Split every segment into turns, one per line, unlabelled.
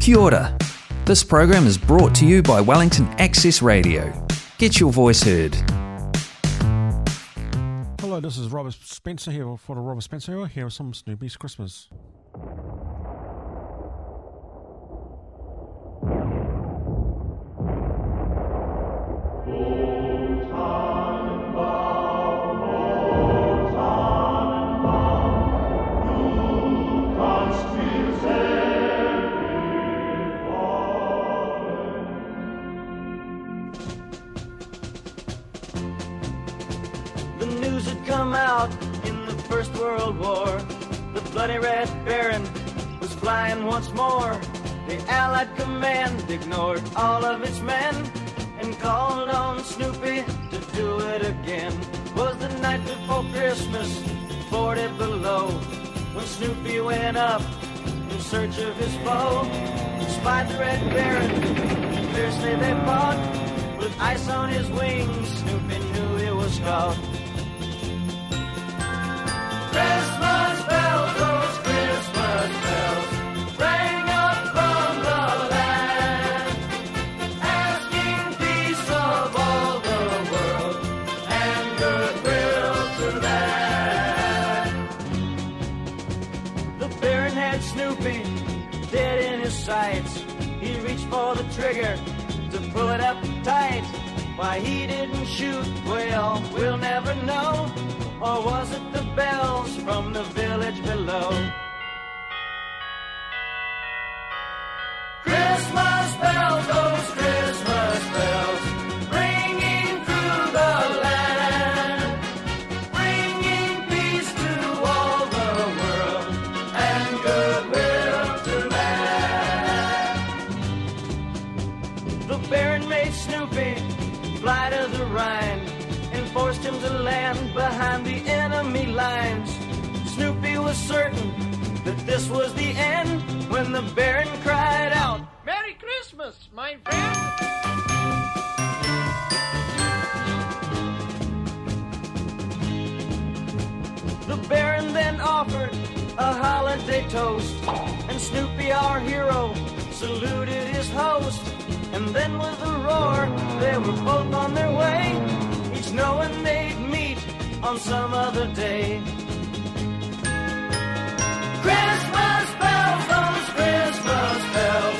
Kia ora. This program is brought to you by Wellington Access Radio. Get your voice heard.
Hello, this is Robert Spencer here for the Robert Spencer Hour. Here are some Snoopy's Christmas.
All of its men and called on Snoopy to do it again. Was the night before Christmas, 40 below, when Snoopy went up in search of his foe. Spied the Red Baron, fiercely they fought. With ice on his wings, Snoopy knew he was caught. Why he didn't shoot, well, we'll never know. Or was it the bells from the village below? Certain that this was the end when the Baron cried out,
Merry Christmas, my friend.
The Baron then offered a holiday toast, and Snoopy, our hero, saluted his host. And then with a roar, they were both on their way, each knowing they'd meet on some other day. Christmas bells, those Christmas bells,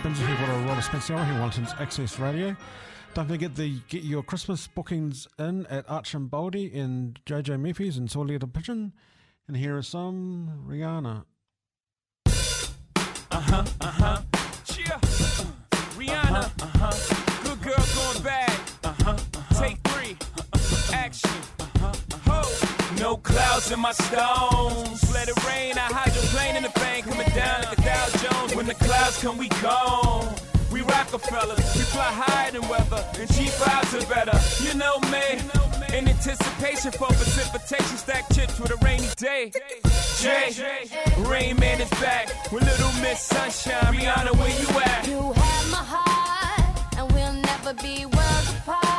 Spencer here for the Robert Spencer here on Wellington's Access Radio. Don't forget the get your Christmas bookings in at Archambaldi in JJ Murphy's and Sorley the Pigeon. And here is some Rihanna. Uh huh, uh huh.
Cheer. Rihanna. Uh huh. Good girl going bad. Uh huh. Take three. Action. No clouds in my stones. Let it rain. I hydroplane in the bank. Coming down like a Dow Jones. When the clouds come, we gone. We Rockefellers. We fly higher than weather. And cheap vibes are better. You know me. In anticipation for precipitation. Stack chips with a rainy day. Jay. Rain Man is back. With Little Miss Sunshine. Rihanna, where you at?
You have my heart, and we'll never be worlds apart.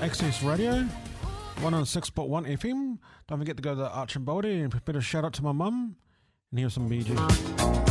Access Radio, 106.1 FM. Don't forget to go to
the Arch and Baldy and a bit of shout out to my mum. And
here's some BG.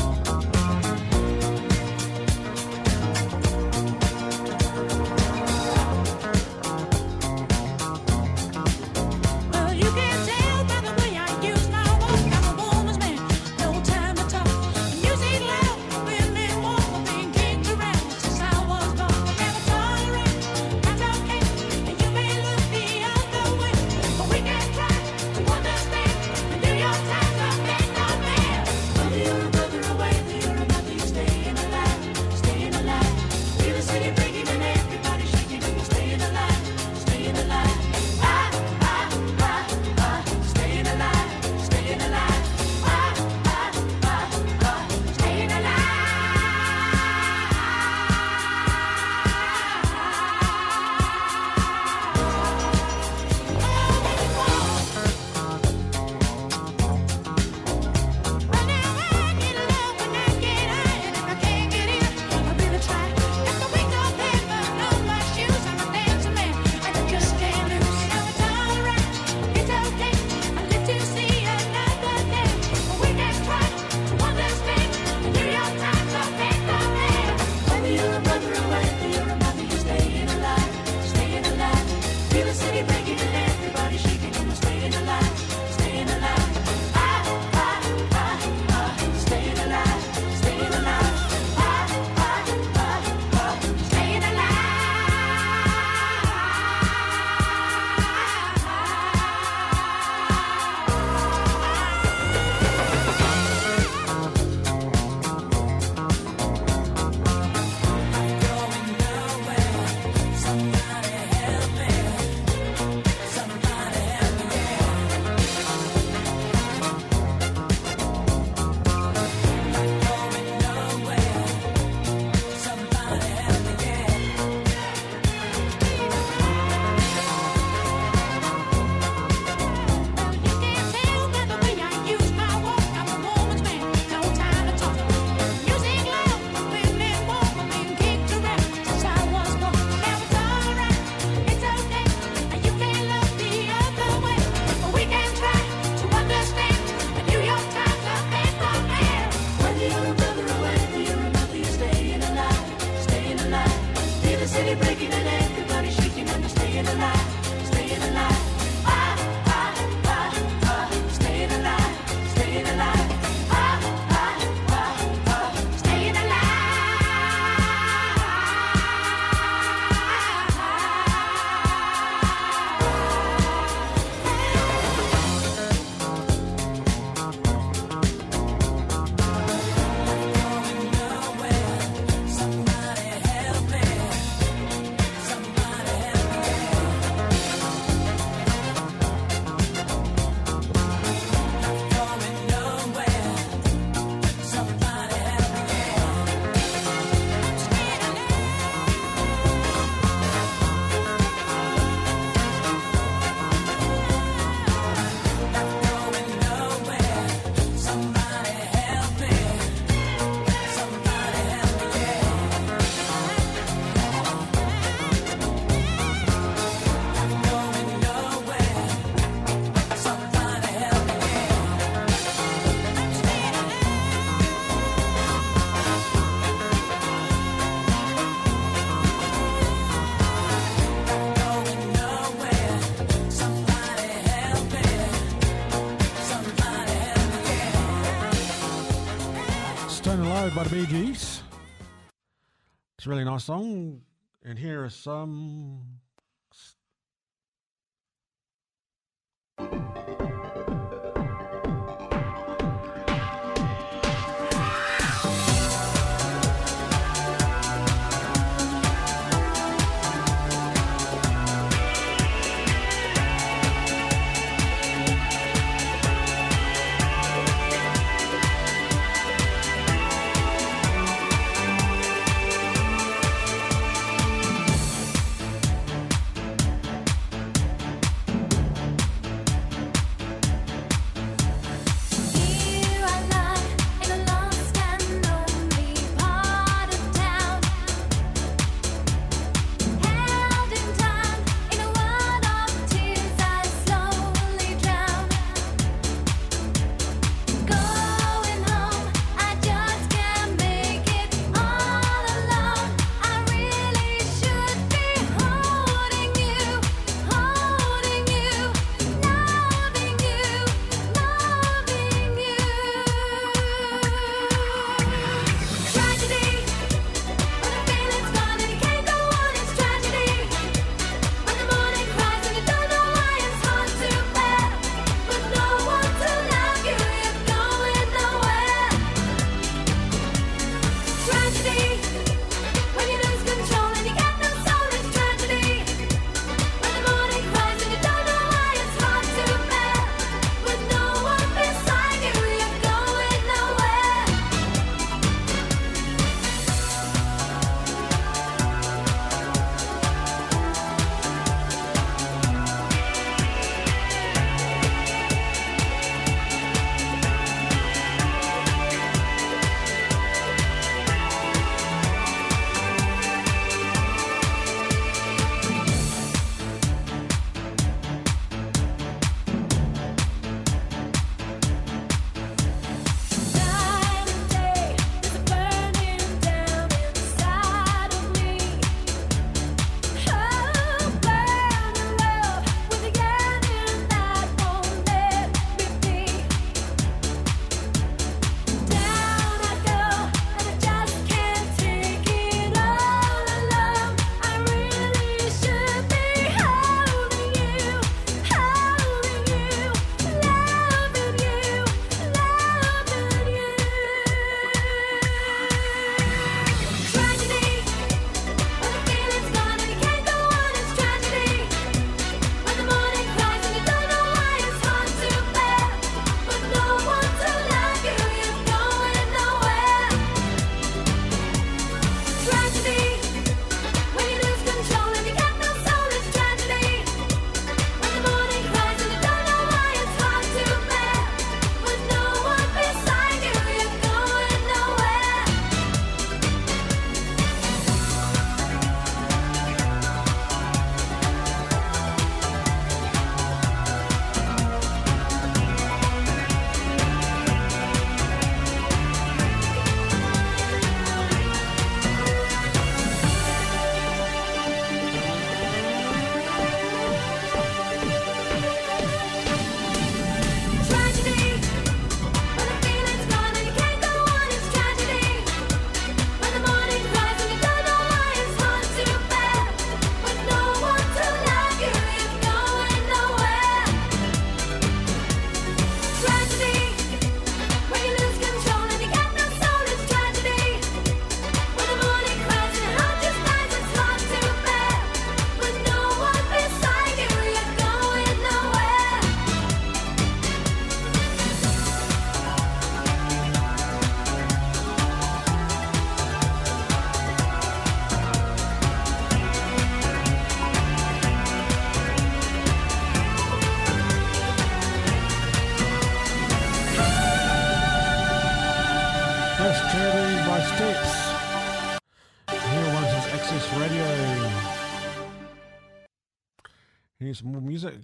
really nice song.
And here are some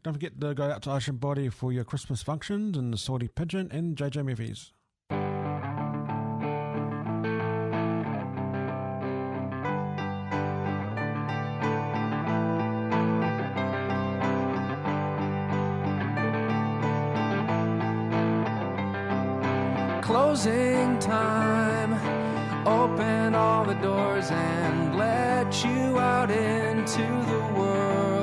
Don't
forget to go out to Ocean Body for your Christmas functions and the Saudi Pigeon and JJ Movies.
Closing time. Open all the doors and let you out into the world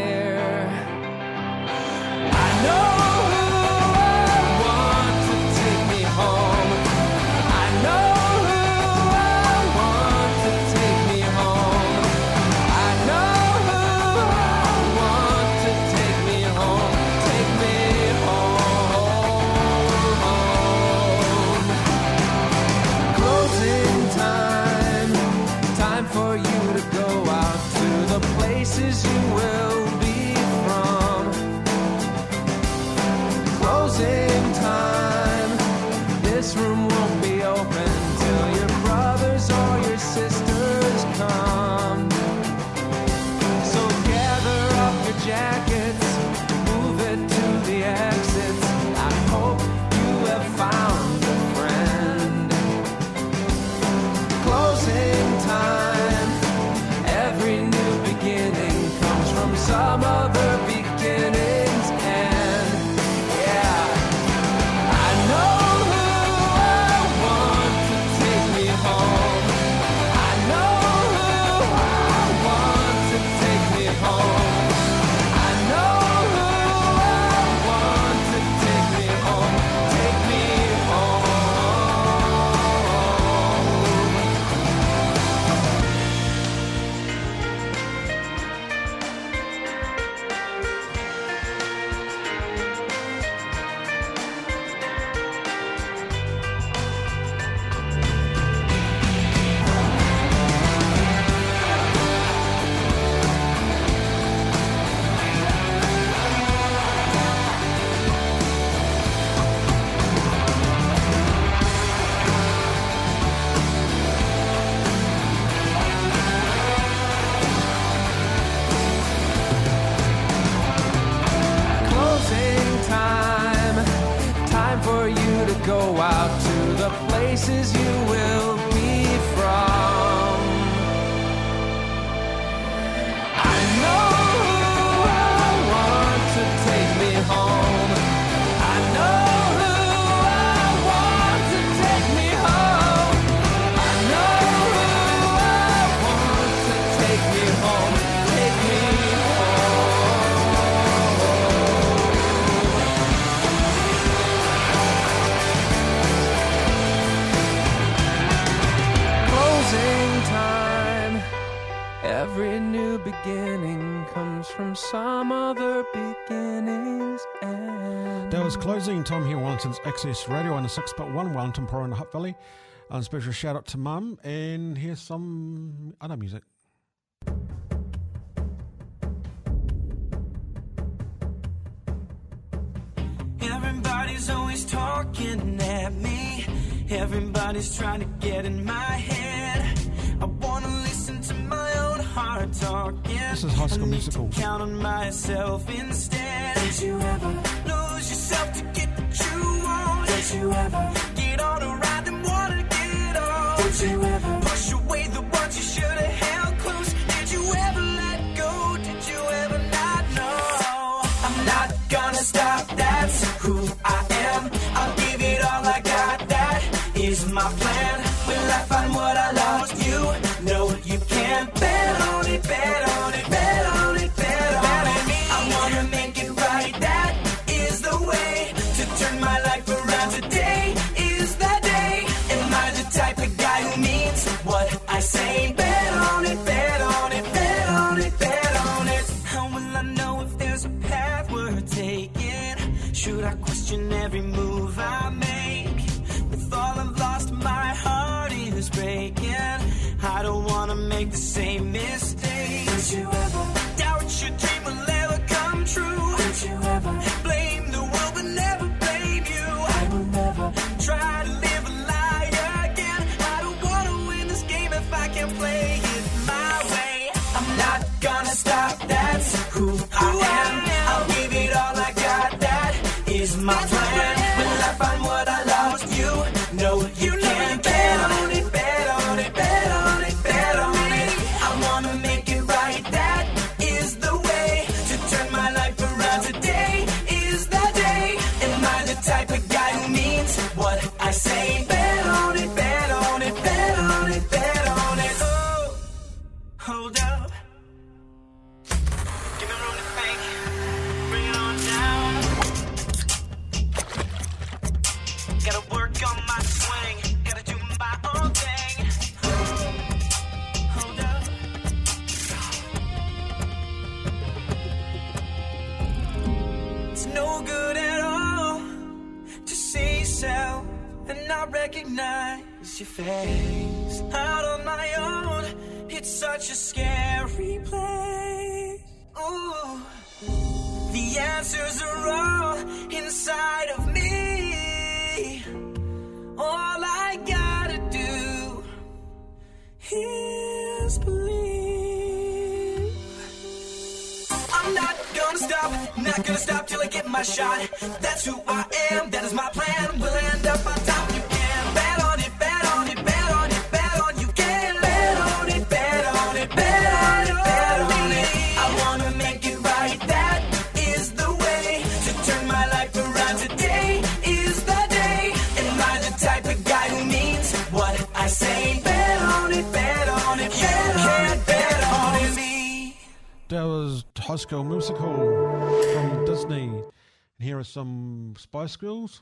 summer.
That was closing Tom here, Wellington's Access Radio on the 6.1 Wellington Pro in the Hot Valley. A special shout out to Mum, and here's some other music.
Everybody's always talking at me, everybody's trying to get in my head. I wanna listen to my own heart talking.
This is High School Musical.
Count on myself instead. Don't you ever you ever get on a ride and wanna get off? Don't you ever
schools?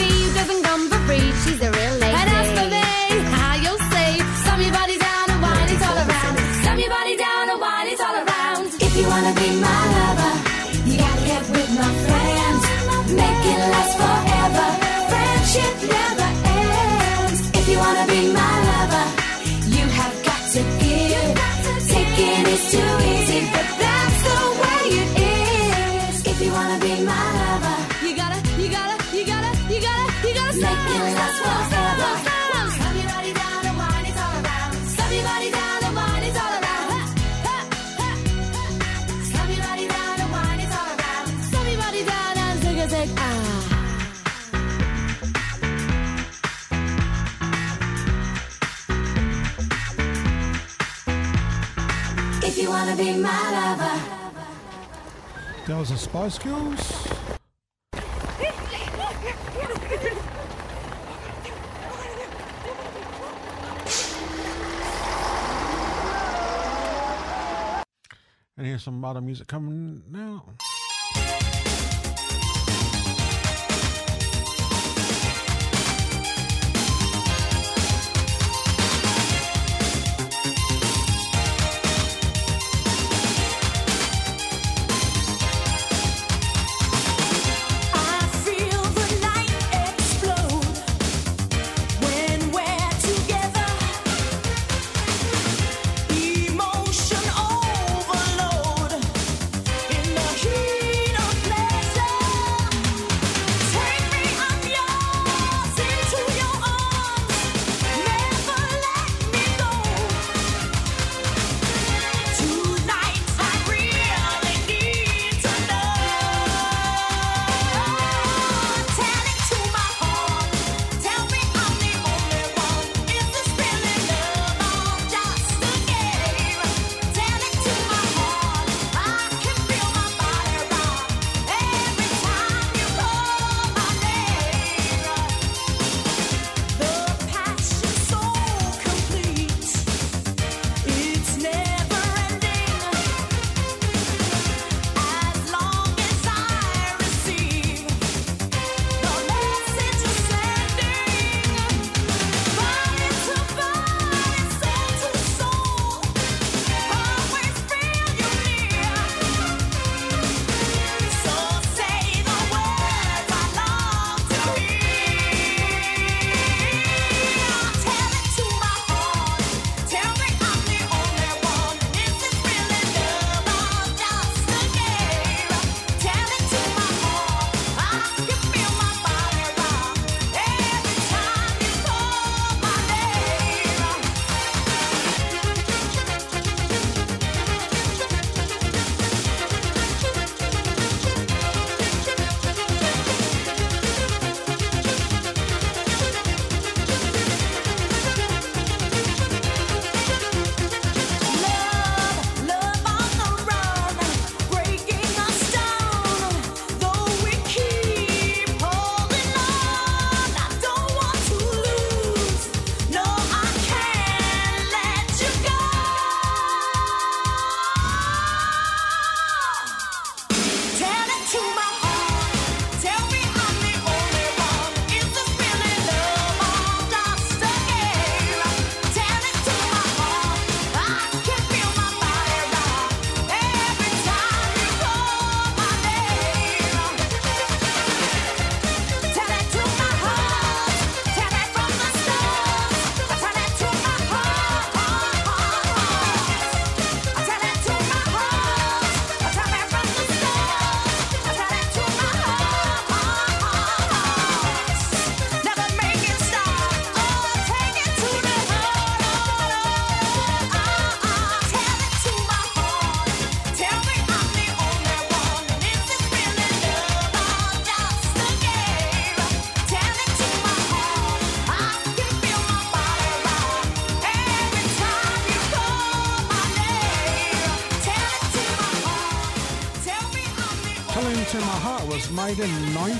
be my life. be my lover.
That was a Spice Girls. and here's some modern music coming now.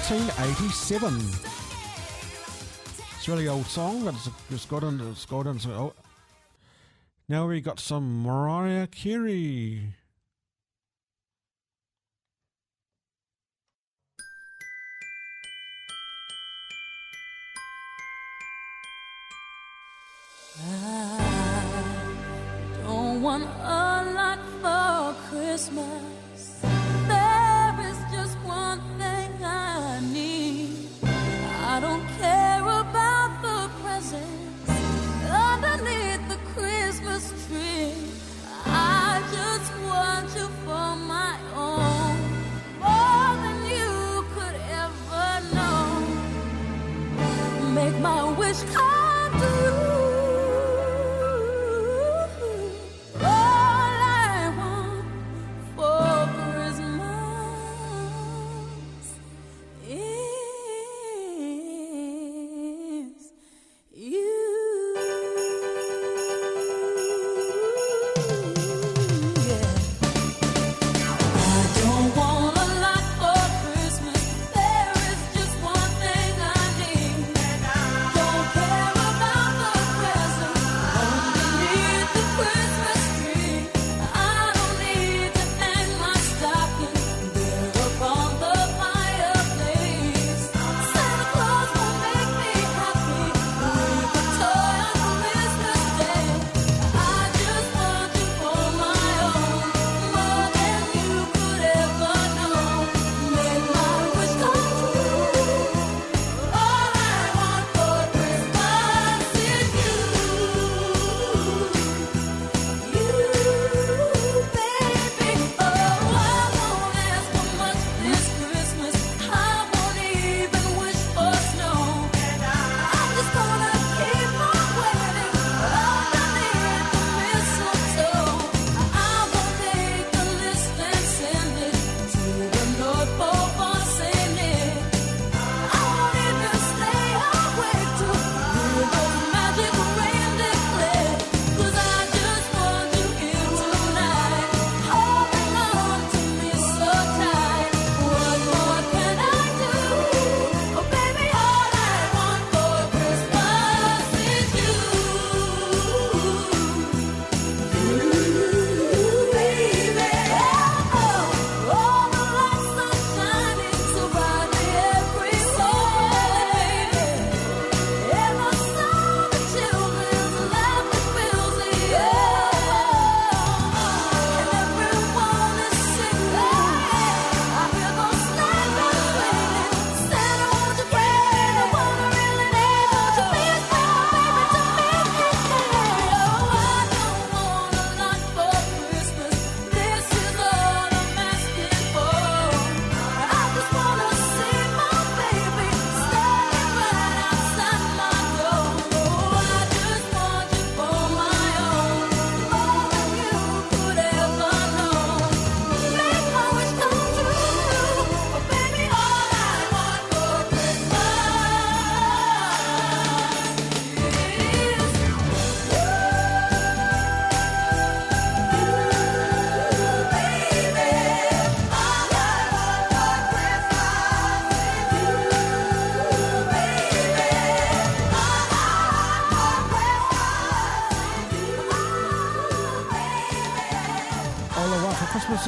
1987. It's a really old song, but it's, it's got into, it's got into. Now we got some Mariah Carey.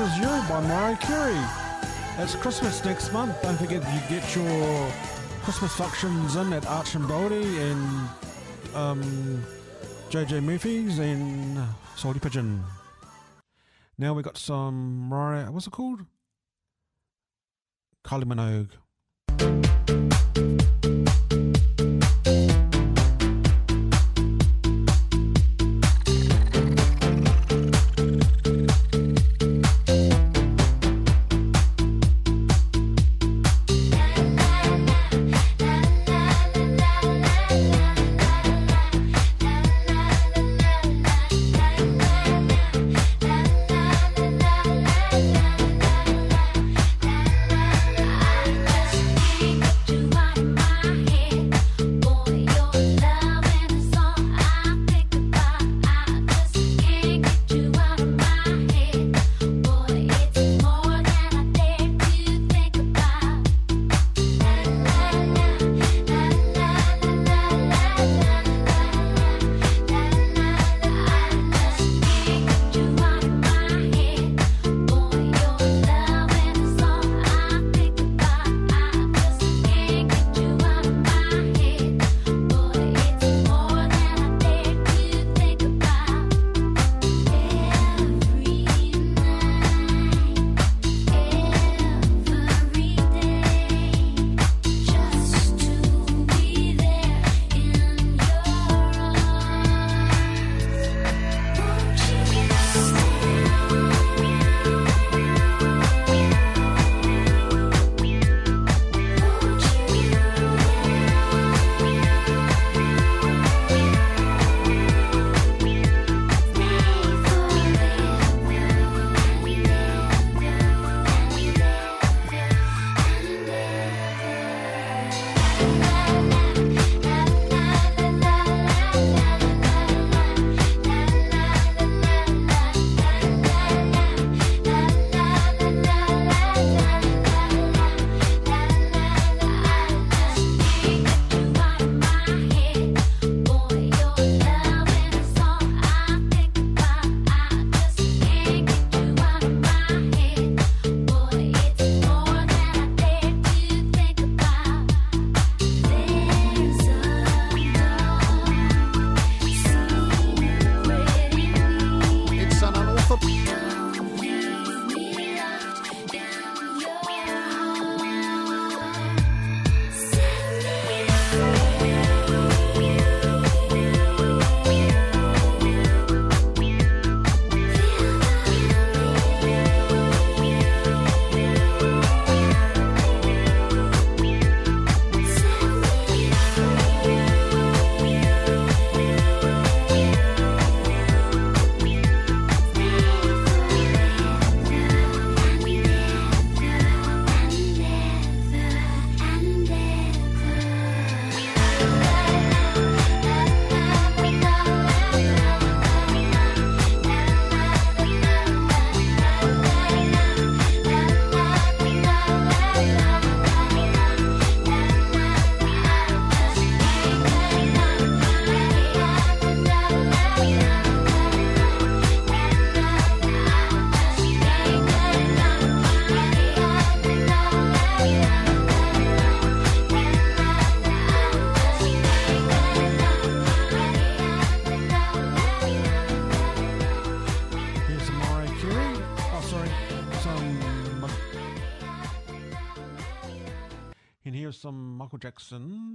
Is You
by Mariah Carey. It's Christmas next month. Don't forget you get your Christmas functions in at Arch and and um, JJ Murphy's and Salty Pigeon. Now we got some Mariah, what's it called? Kylie Minogue.
Jackson.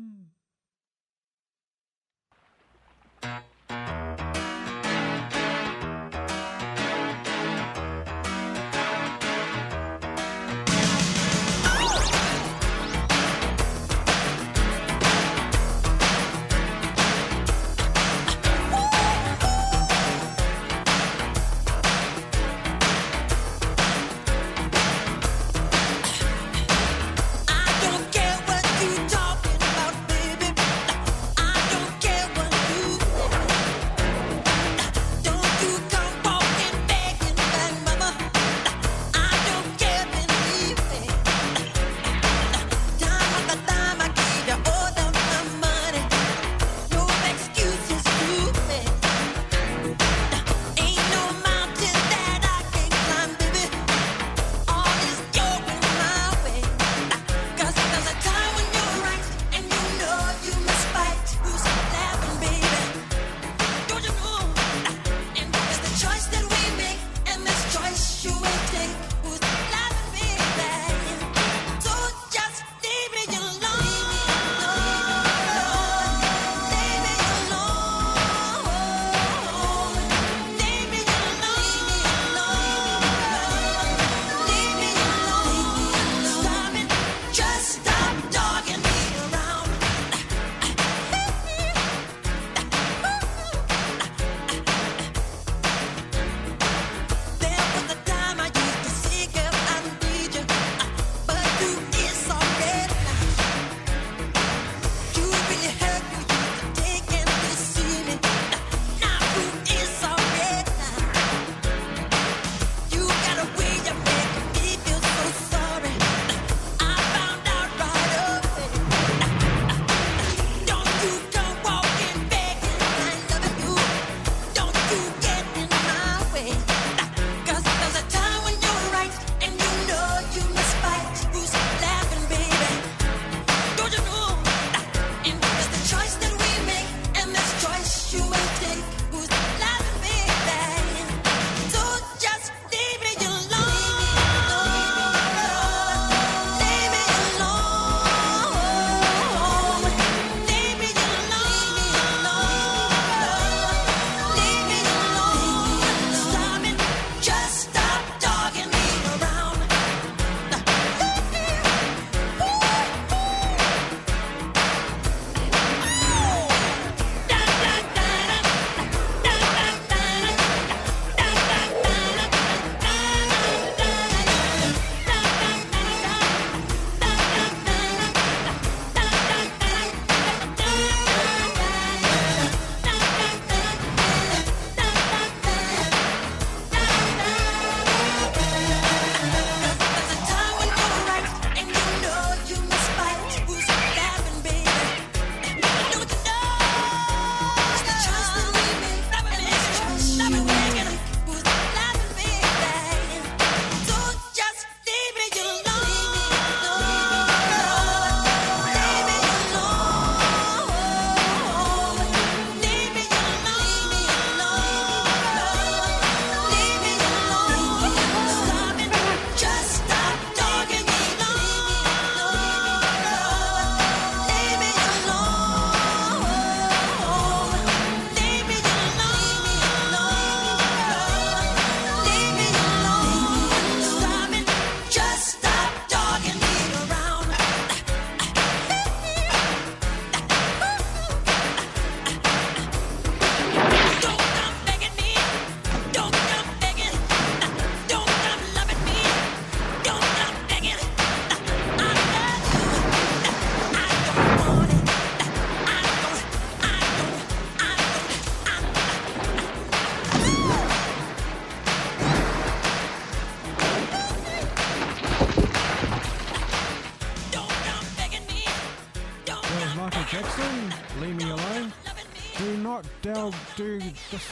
just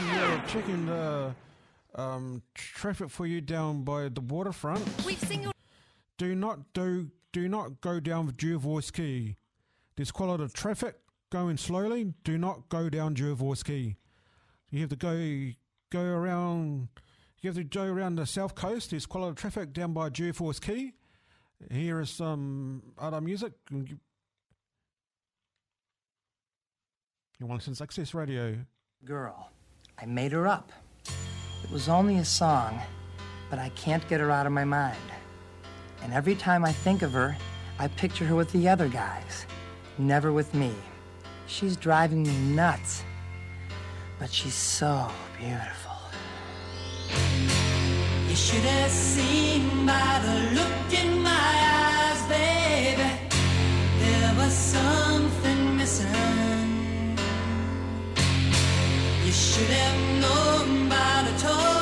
checking the
uh, um, traffic for you down by the waterfront.
We've.
Do not do do not go down Jervois Quay. There's quite a lot of traffic going slowly. Do not go down Jervois Quay. You have to go go around. You have to go around the south coast. There's quite a lot of traffic down by Jervois Quay. Here is some other music.
You want to listen to Success Radio.
Girl. I made her up. It was only a song, but I can't get her out of my mind. And every time I think of her, I picture her with the other guys, never with me. She's driving me nuts. But she's so beautiful.
You should have seen by the look in my eyes, baby. There was something should have known by the tone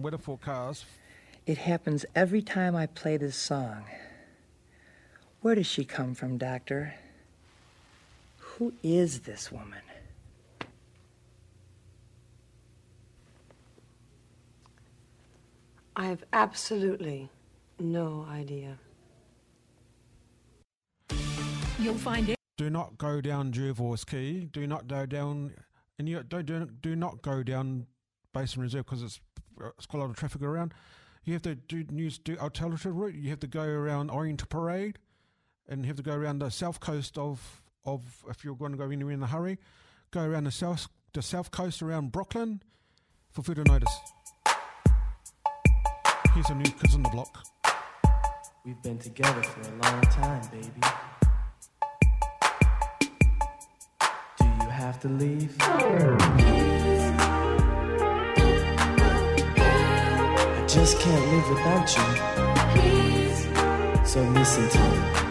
the
weather forecast.
It happens every time I play this song. Where does she come from, Doctor? Who is this woman?
I have absolutely no idea.
You'll find it.
Do not go down Jervois Quay. Do not go down, and you don't do, do not go down Basin Reserve because it's Uh, it's got a lot of traffic around. You have to do use do alternative route. You have to go around Orient Parade, and you have to go around the south coast of of if you're going to go anywhere in a hurry, go around the south the south coast around Brooklyn for further notice. Here's a new kids on the block.
We've been together for a long time, baby. Do you have to leave? Just can't live without you. So listen to me.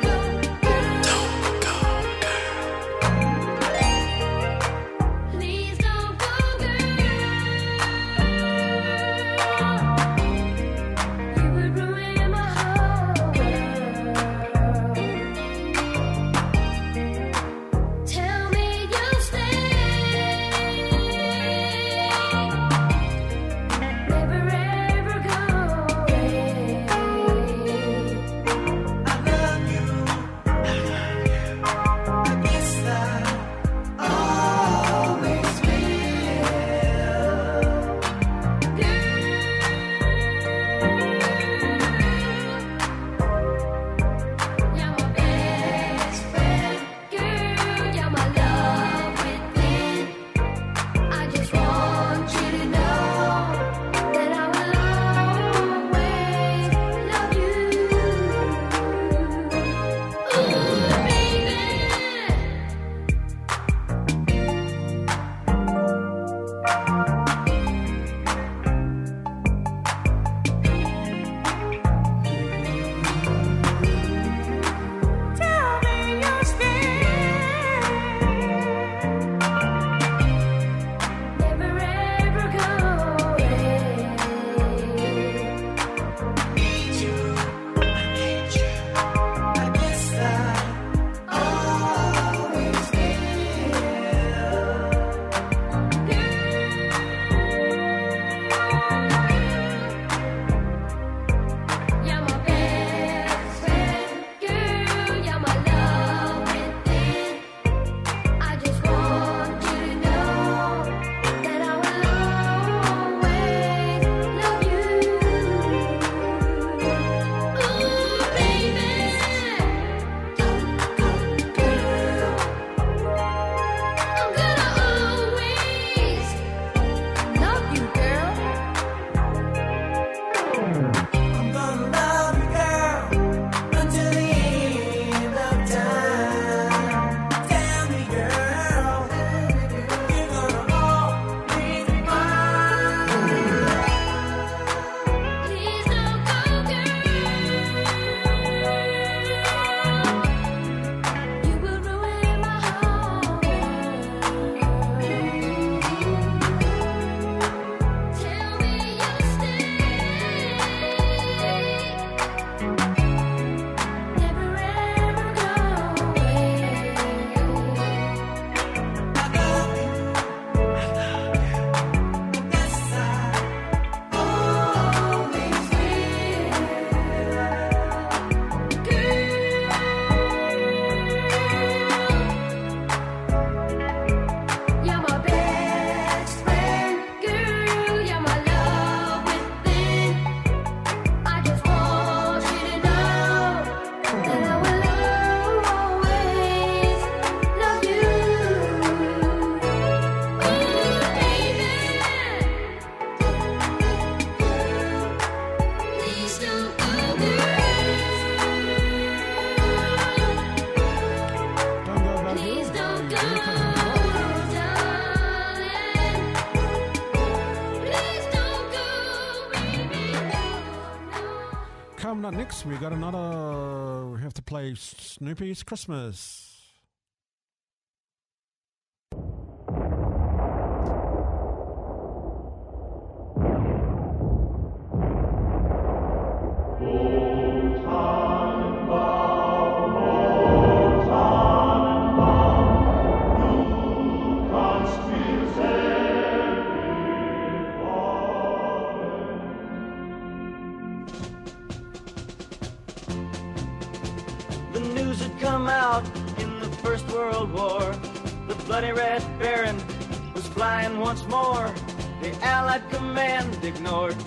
We got another. We have to play Snoopy's Christmas.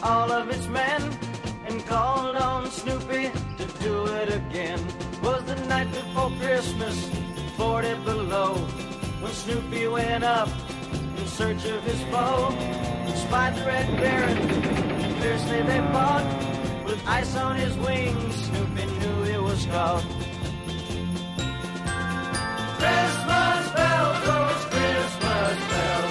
All of its men and called on Snoopy to do it again. Was the night before Christmas, 40 below, when Snoopy went up in search of his foe. Spied the Red Baron, fiercely they fought. With ice on his wings, Snoopy knew he was caught. Christmas bells, oh, those Christmas bells,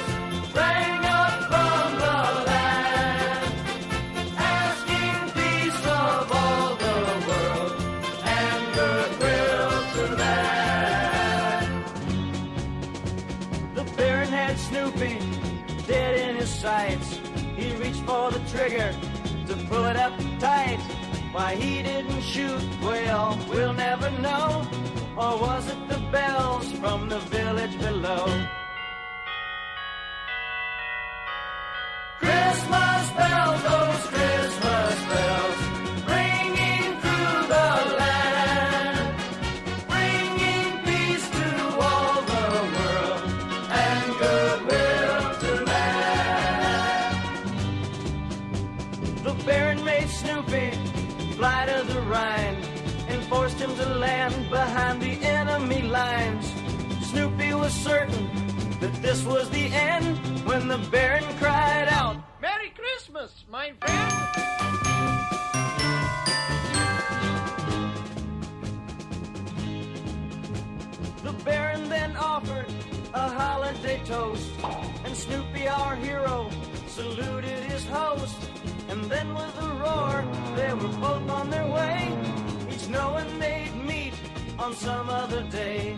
trigger to pull it up tight. Why he didn't shoot, well, we'll never know. Or was it the bells from the village below? Christmas bells, was certain that this was the end when the Baron cried out,
Merry Christmas, my friend.
The Baron then offered a holiday toast, and Snoopy, our hero, saluted his host. And then with a roar, they were both on their way, each knowing they'd meet on some other day.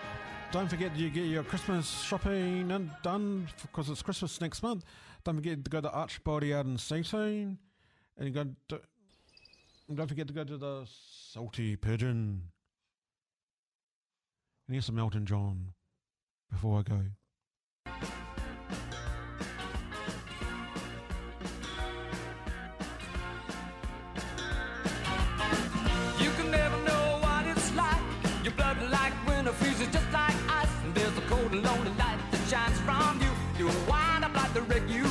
Don't forget you get your Christmas shopping done because it's Christmas next month. Don't forget to go to Archbody out in Seatoun. And you to, and don't forget to go to the Salty Pigeon. And here's some Elton John before I go.
Wreck you